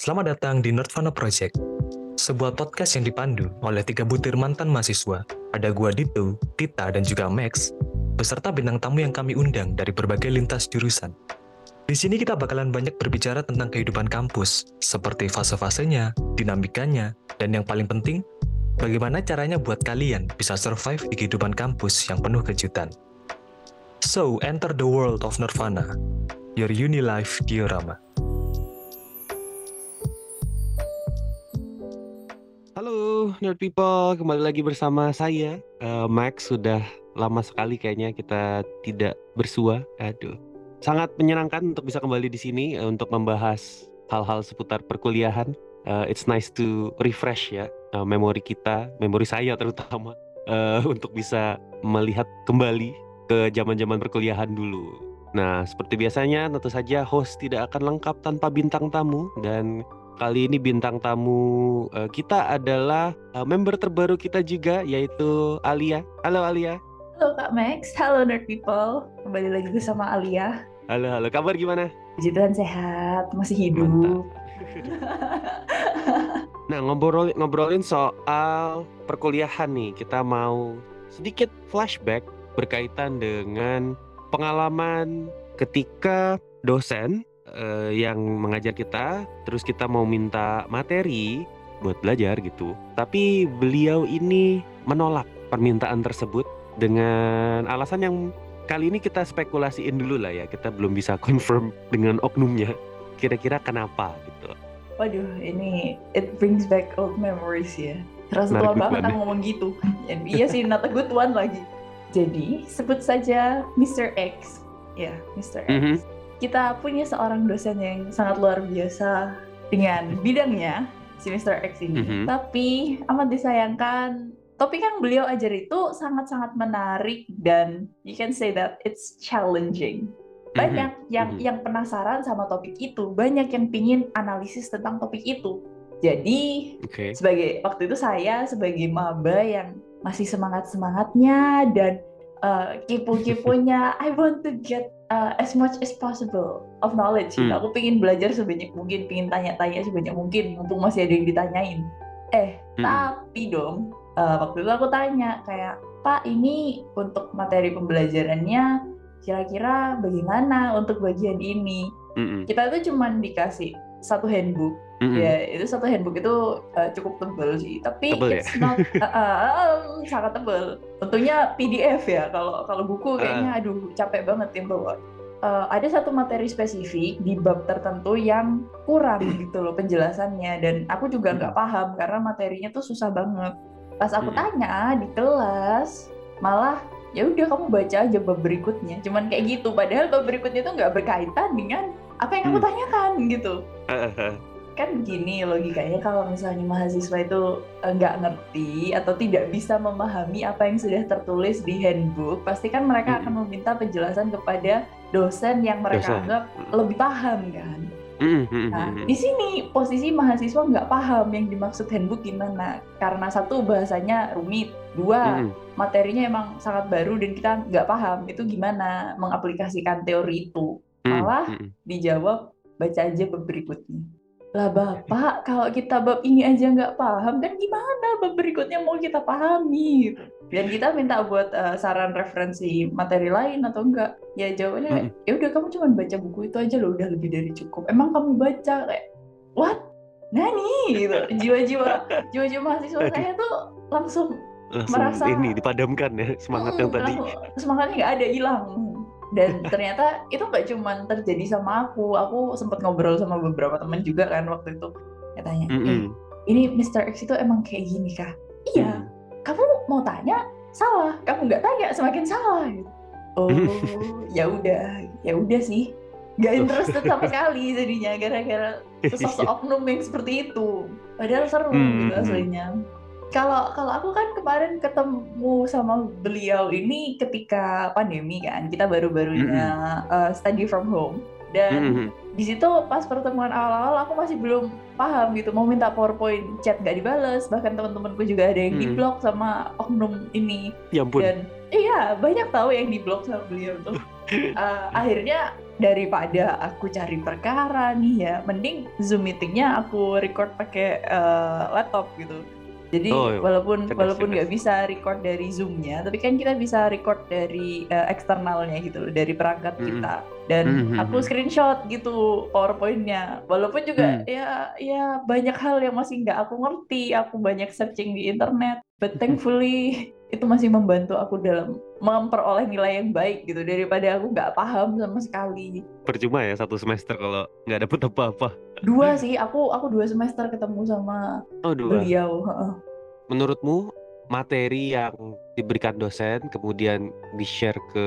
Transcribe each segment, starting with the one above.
Selamat datang di Nerdvana Project, sebuah podcast yang dipandu oleh tiga butir mantan mahasiswa. Ada gua Dito, Tita, dan juga Max, beserta bintang tamu yang kami undang dari berbagai lintas jurusan. Di sini kita bakalan banyak berbicara tentang kehidupan kampus, seperti fase-fasenya, dinamikanya, dan yang paling penting, bagaimana caranya buat kalian bisa survive di kehidupan kampus yang penuh kejutan. So, enter the world of Nirvana, your uni life diorama. Nerd people, kembali lagi bersama saya eh, Max. Sudah lama sekali kayaknya kita tidak bersua. Aduh, sangat menyenangkan untuk bisa kembali di sini eh, untuk membahas hal-hal seputar perkuliahan. Eh, it's nice to refresh ya eh, memori kita, memori saya terutama eh, untuk bisa melihat kembali ke zaman-zaman perkuliahan dulu. Nah, seperti biasanya tentu saja host tidak akan lengkap tanpa bintang tamu dan kali ini bintang tamu eh, kita adalah eh, member terbaru kita juga yaitu Alia. Halo Alia. Halo Kak Max, halo nerd people. Kembali lagi bersama Alia. Halo halo. Kabar gimana? Puji Tuhan sehat, masih hidup. Nah, ngobrol ngobrolin soal perkuliahan nih. Kita mau sedikit flashback berkaitan dengan pengalaman ketika dosen eh, yang mengajar kita, terus kita mau minta materi buat belajar gitu. Tapi beliau ini menolak permintaan tersebut dengan alasan yang kali ini kita spekulasiin dulu lah ya. Kita belum bisa confirm dengan oknumnya. Kira-kira kenapa gitu. Waduh, ini it brings back old memories ya. Terasa tua banget aku ngomong gitu. Ya, iya sih, not a good one lagi. Jadi, sebut saja Mr. X. Ya, Mr. X. Mhm. Kita punya seorang dosen yang sangat luar biasa dengan bidangnya, si Mr. X ini. Mhm. Tapi amat disayangkan, topik yang beliau ajar itu sangat-sangat menarik dan you can say that it's challenging. Banyak yang mhm. yang penasaran sama topik itu, banyak yang pingin analisis tentang topik itu. Jadi Oke. sebagai waktu itu saya sebagai maba yang masih semangat semangatnya dan uh, kepo-keponya I want to get uh, as much as possible of knowledge gitu. Hmm. aku pengen belajar sebanyak mungkin pengen tanya-tanya sebanyak mungkin mumpung masih ada yang ditanyain eh Mm-mm. tapi dong uh, waktu itu aku tanya kayak Pak ini untuk materi pembelajarannya kira-kira bagaimana untuk bagian ini Mm-mm. kita itu cuman dikasih satu handbook Mm-mm. Ya, itu satu handbook itu uh, cukup tebal sih. Tapi Tebal ya? it's not uh, uh, uh, sangat tebal. Tentunya PDF ya. Kalau kalau buku kayaknya aduh capek banget yang bawa. Uh, ada satu materi spesifik di bab tertentu yang kurang gitu loh penjelasannya dan aku juga nggak paham karena materinya tuh susah banget. Pas aku Mm-mm. tanya di kelas malah ya udah kamu baca aja bab berikutnya. Cuman kayak gitu. Padahal bab berikutnya tuh nggak berkaitan dengan apa yang aku Hmm. tanyakan gitu Heeh. Kan begini logikanya kalau misalnya mahasiswa itu eh, nggak ngerti atau tidak bisa memahami apa yang sudah tertulis di handbook, pasti kan mereka akan meminta penjelasan kepada dosen yang mereka Dosen. anggap lebih paham kan. Nah, di sini posisi mahasiswa nggak paham yang dimaksud handbook gimana, karena satu bahasanya rumit, dua materinya emang sangat baru dan kita nggak paham itu gimana mengaplikasikan teori itu. Malah Mm-mm. dijawab baca aja berikutnya. Lah bapak, kalau kita bab ini aja nggak paham, kan gimana bab berikutnya mau kita pahami? gitu. Dan kita minta buat uh, saran referensi materi lain atau enggak? Ya jawabannya, Mm-mm. ya udah kamu cuma baca buku itu aja loh, udah lebih dari cukup. Emang kamu baca kayak what? Nani gitu. Jiwa-jiwa, jiwa-jiwa mahasiswa Aduh. saya tuh langsung Langsung merasa- ini dipadamkan ya semangat yang Mm, tadi. semangatnya nggak ada hilang dan ternyata itu nggak cuma terjadi sama aku aku sempat ngobrol sama beberapa teman juga kan waktu itu. Katanya eh, Mm-mm. ini Mr. X itu emang kayak gini kah? Iya kamu mau tanya? Salah kamu nggak tanya semakin salah. Gitu oh ya udah ya udah sih. Nggak interested sama sekali jadinya gara-gara sosok oknum yang seperti itu. Padahal seru Hmm, gitu hmm. aslinya kalau kalau aku kan kemarin ketemu sama beliau ini ketika pandemi kan kita baru-barunya uh, study from home dan Mm-mm. di situ pas pertemuan awal-awal aku masih belum paham gitu mau minta powerpoint chat nggak dibales bahkan teman-temanku juga ada yang Hmm. diblok sama oknum ini Ya ampun. dan iya banyak tahu yang diblok sama beliau tuh Uh, akhirnya daripada aku cari perkara nih ya, mending Zoom meetingnya aku record pakai eh, laptop gitu. Jadi Oh, iya. walaupun Cerdas, walaupun nggak bisa record dari Zoom-nya, tapi kan kita bisa record dari eh, eksternalnya gitu, loh, dari perangkat Mm-mm. kita. Dan Mm-mm. aku screenshot gitu PowerPoint-nya. Walaupun juga Hmm. ya ya banyak hal yang masih nggak aku ngerti, aku banyak searching di internet. But thankfully itu masih membantu aku dalam memperoleh nilai yang baik gitu daripada aku nggak paham sama sekali. Percuma ya satu semester kalau nggak dapet apa-apa. Dua sih, aku aku dua semester ketemu sama Oh dua. beliau. Menurutmu materi yang diberikan dosen kemudian di-share ke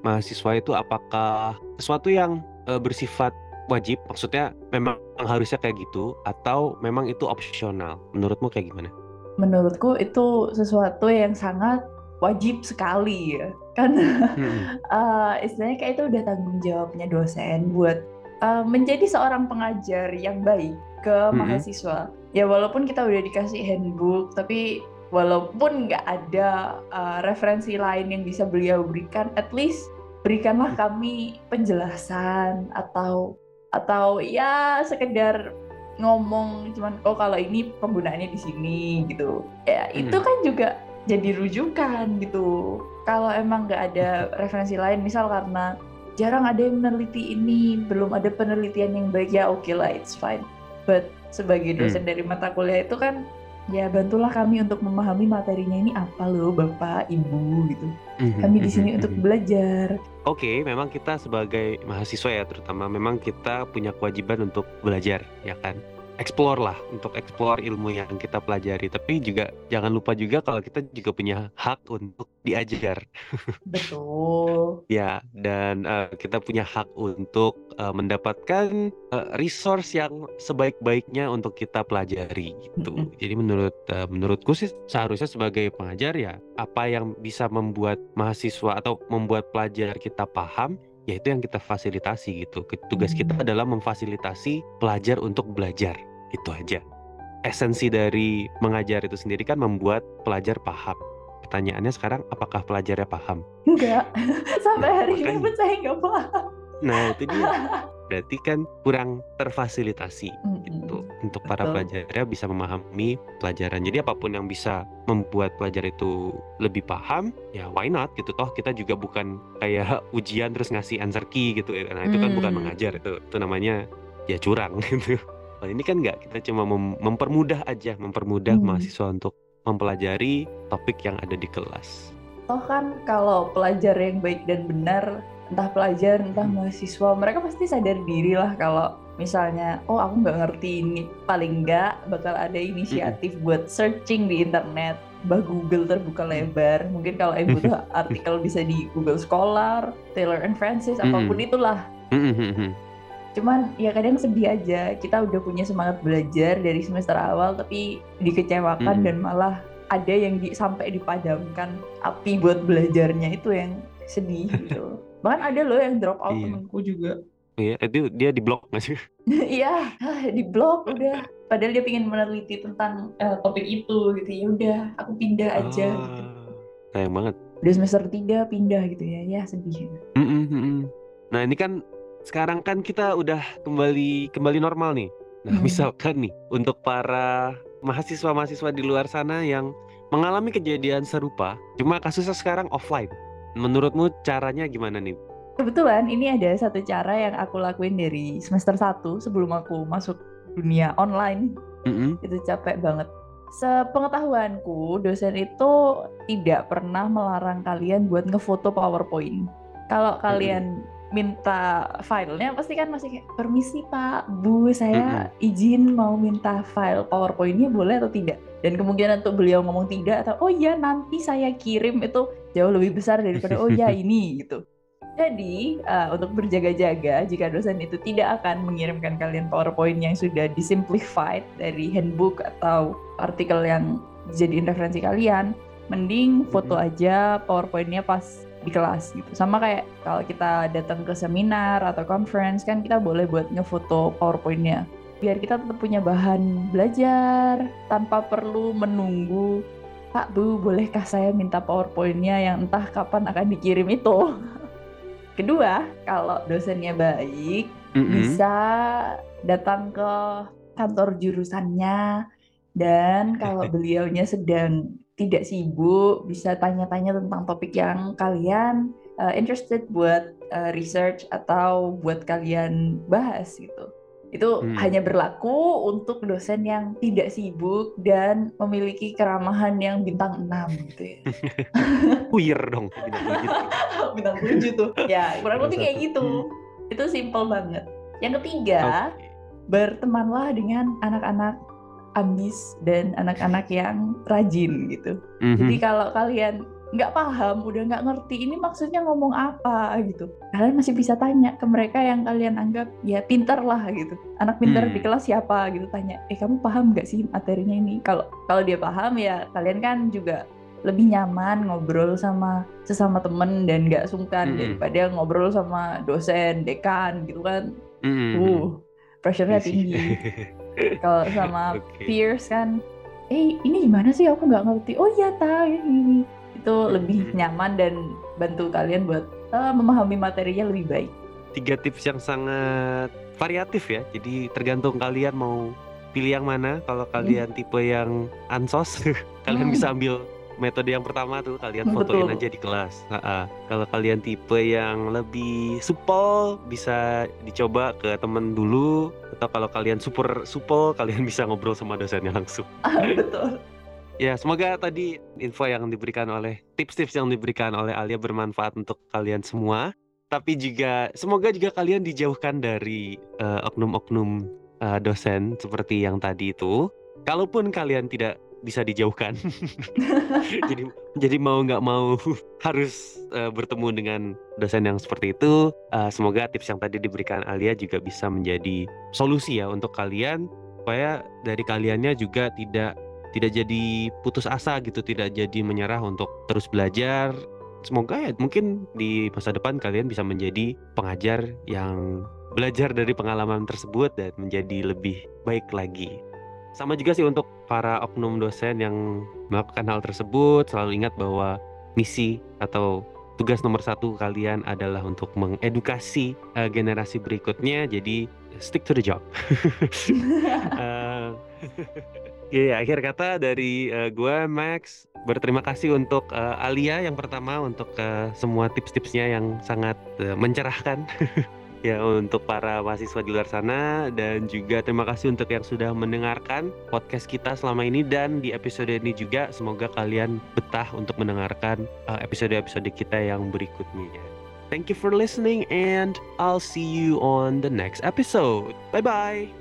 mahasiswa itu apakah sesuatu yang eh, bersifat wajib? Maksudnya memang harusnya kayak gitu atau memang itu opsional? Menurutmu kayak gimana? Menurutku itu sesuatu yang sangat wajib sekali ya. Karena Hmm. eh, istilahnya kayak itu udah tanggung jawabnya dosen buat eh, menjadi seorang pengajar yang baik ke Mm-mm. mahasiswa. Ya walaupun kita udah dikasih handbook, tapi walaupun nggak ada eh, referensi lain yang bisa beliau berikan, at least berikanlah kami penjelasan atau atau ya sekedar ngomong cuman oh kalau ini penggunaannya di sini gitu. Ya itu Mm. kan juga jadi rujukan gitu. Kalau emang nggak ada referensi lain, misal karena jarang ada yang meneliti ini, belum ada penelitian yang baik ya oke lah, it's fine. But sebagai dosen dari mata kuliah itu kan ya bantulah kami untuk memahami materinya ini apa loh Bapak, Ibu gitu. Kami di sini untuk belajar. Oke, memang kita sebagai mahasiswa ya terutama memang kita punya kewajiban untuk belajar, ya kan? Explore lah, untuk explore ilmu yang kita pelajari. Tapi juga jangan lupa juga kalau kita juga punya hak untuk diajar, Betul. ya. Dan eh, kita punya hak untuk eh, mendapatkan eh, resource yang sebaik-baiknya untuk kita pelajari gitu. Jadi menurut eh, menurutku sih seharusnya sebagai pengajar ya apa yang bisa membuat mahasiswa atau membuat pelajar kita paham ya itu yang kita fasilitasi gitu. Tugas kita Hmm. adalah memfasilitasi pelajar untuk belajar. Itu aja. Esensi dari mengajar itu sendiri kan membuat pelajar paham. Pertanyaannya sekarang apakah pelajarnya paham? Enggak. Sampai hari ini Makanya. pun saya nggak paham. Nah, itu dia. Berarti kan kurang terfasilitasi Mm-mm. gitu untuk para Betul. pelajarnya bisa memahami pelajaran. Jadi apa pun yang bisa membuat pelajar itu lebih paham, ya why not gitu toh kita juga bukan kayak ujian terus ngasih answer key gitu. Nah, itu kan bukan Hmm. mengajar itu. Itu namanya ya curang gitu. Kalau ini kan enggak, kita cuma mem- mempermudah aja, mempermudah Hmm. mahasiswa untuk mempelajari topik yang ada di kelas. Toh kan kalau pelajar yang baik dan benar, entah pelajar entah Hmm. mahasiswa, mereka pasti sadar diri lah kalau misalnya, oh aku nggak ngerti ini, paling nggak bakal ada inisiatif buat searching di internet. Bah Google terbuka lebar. Mungkin kalau yang butuh artikel bisa di Google Scholar, Taylor and Francis, apa pun itulah. Cuman ya kadang sedih aja kita udah punya semangat belajar dari semester awal tapi dikecewakan dan malah ada yang di, sampai dipadamkan api buat belajarnya itu yang sedih gitu. Bahkan ada loh yang drop out Iya. temenku juga. Iya, itu dia di blok nggak sih? Iya, ah, di blog udah. Padahal dia pengen meneliti tentang eh, topik itu gitu ya. Udah, aku pindah aja. gitu. Ah, sayang banget. Udah semester 3 pindah gitu ya. Ya sedih. Mm-mm, mm-mm. Nah ini kan sekarang kan kita udah kembali kembali normal nih. Nah Hmm. misalkan nih untuk para mahasiswa-mahasiswa di luar sana yang mengalami kejadian serupa, cuma kasusnya sekarang offline. Menurutmu caranya gimana nih? Kebetulan ini ada satu cara yang aku lakuin dari semester 1 sebelum aku masuk dunia online. Mm-mm. Itu capek banget. Sepengetahuanku, dosen itu tidak pernah melarang kalian buat ngefoto PowerPoint. Kalau kalian minta filenya pasti kan masih kayak permisi Pak, Bu, saya izin mau minta file PowerPoint-nya boleh atau tidak? Dan kemungkinan untuk beliau ngomong tidak atau oh iya nanti saya kirim itu jauh lebih besar daripada oh ya ini gitu. Jadi uh, untuk berjaga-jaga jika dosen itu tidak akan mengirimkan kalian PowerPoint yang sudah disimplified dari handbook atau artikel yang dijadiin referensi kalian, mending foto aja PowerPoint-nya pas di kelas gitu. Sama kayak kalau kita datang ke seminar atau conference kan kita boleh buat ngefoto PowerPoint-nya. Biar kita tetap punya bahan belajar tanpa perlu menunggu Pak Bu, bolehkah saya minta PowerPoint-nya yang entah kapan akan dikirim itu? kedua, kalau dosennya baik, Mm-mm. bisa datang ke kantor jurusannya dan kalau beliaunya sedang tidak sibuk bisa tanya-tanya tentang topik yang kalian uh, interested buat uh, research atau buat kalian bahas gitu. Itu Hmm. hanya berlaku untuk dosen yang tidak sibuk dan memiliki keramahan yang bintang 6 gitu ya. Puyer dong. bintang tujuh. bintang 7 tuh. Ya, kurang lebih kayak gitu. Itu simple banget. Yang ketiga, Oke. bertemanlah dengan anak-anak ambis dan anak-anak yang rajin gitu. Mhm. Jadi kalau kalian nggak paham, udah nggak ngerti ini maksudnya ngomong apa gitu, kalian masih bisa tanya ke mereka yang kalian anggap ya pintar lah gitu. Anak pintar Hmm. di kelas siapa gitu tanya, eh kamu paham nggak sih materinya ini? Kalau kalau dia paham ya kalian kan juga lebih nyaman ngobrol sama sesama temen dan nggak sungkan Mm-mm. daripada ngobrol sama dosen, dekan gitu kan. Mhm. Uh, pressure-nya Iya tinggi. Kalau sama Oke. peers kan, eh ini gimana sih aku nggak ngerti. Oh iya ta ini itu lebih Mhm. nyaman dan bantu kalian buat eh, memahami materinya lebih baik. tiga tips yang sangat variatif ya. Jadi tergantung kalian mau pilih yang mana. Kalau kalian tipe yang ansos, kalian Hmm. bisa ambil metode yang pertama tuh kalian fotoin Betul. aja di kelas. Kalau kalian tipe yang lebih supel, bisa dicoba ke temen dulu. Atau kalau kalian super supel, kalian bisa ngobrol sama dosennya langsung. Betul. Ya, semoga tadi info yang diberikan oleh tips-tips yang diberikan oleh Alia bermanfaat untuk kalian semua. Tapi juga semoga juga kalian dijauhkan dari eh, oknum-oknum eh, dosen seperti yang tadi itu. Kalaupun kalian tidak bisa dijauhkan, jadi jadi mau nggak mau harus eh, bertemu dengan dosen yang seperti itu. Eh, semoga tips yang tadi diberikan Alia juga bisa menjadi solusi ya untuk kalian supaya dari kaliannya juga tidak tidak jadi putus asa gitu, tidak jadi menyerah untuk terus belajar. Semoga ya mungkin di masa depan kalian bisa menjadi pengajar yang belajar dari pengalaman tersebut dan menjadi lebih baik lagi. Sama juga sih untuk para oknum dosen yang melakukan hal tersebut, selalu ingat bahwa misi atau tugas nomor satu kalian adalah untuk mengedukasi eh, generasi berikutnya. Jadi stick to the job. Eh, Iya, akhir kata dari eh, gua Max berterima kasih untuk eh, Alia yang pertama untuk eh, semua tips-tipsnya yang sangat eh, mencerahkan ya untuk para mahasiswa di luar sana dan juga terima kasih untuk yang sudah mendengarkan podcast kita selama ini dan di episode ini juga semoga kalian betah untuk mendengarkan episode-episode kita yang berikutnya. Thank you for listening and I'll see you on the next episode. Bye bye.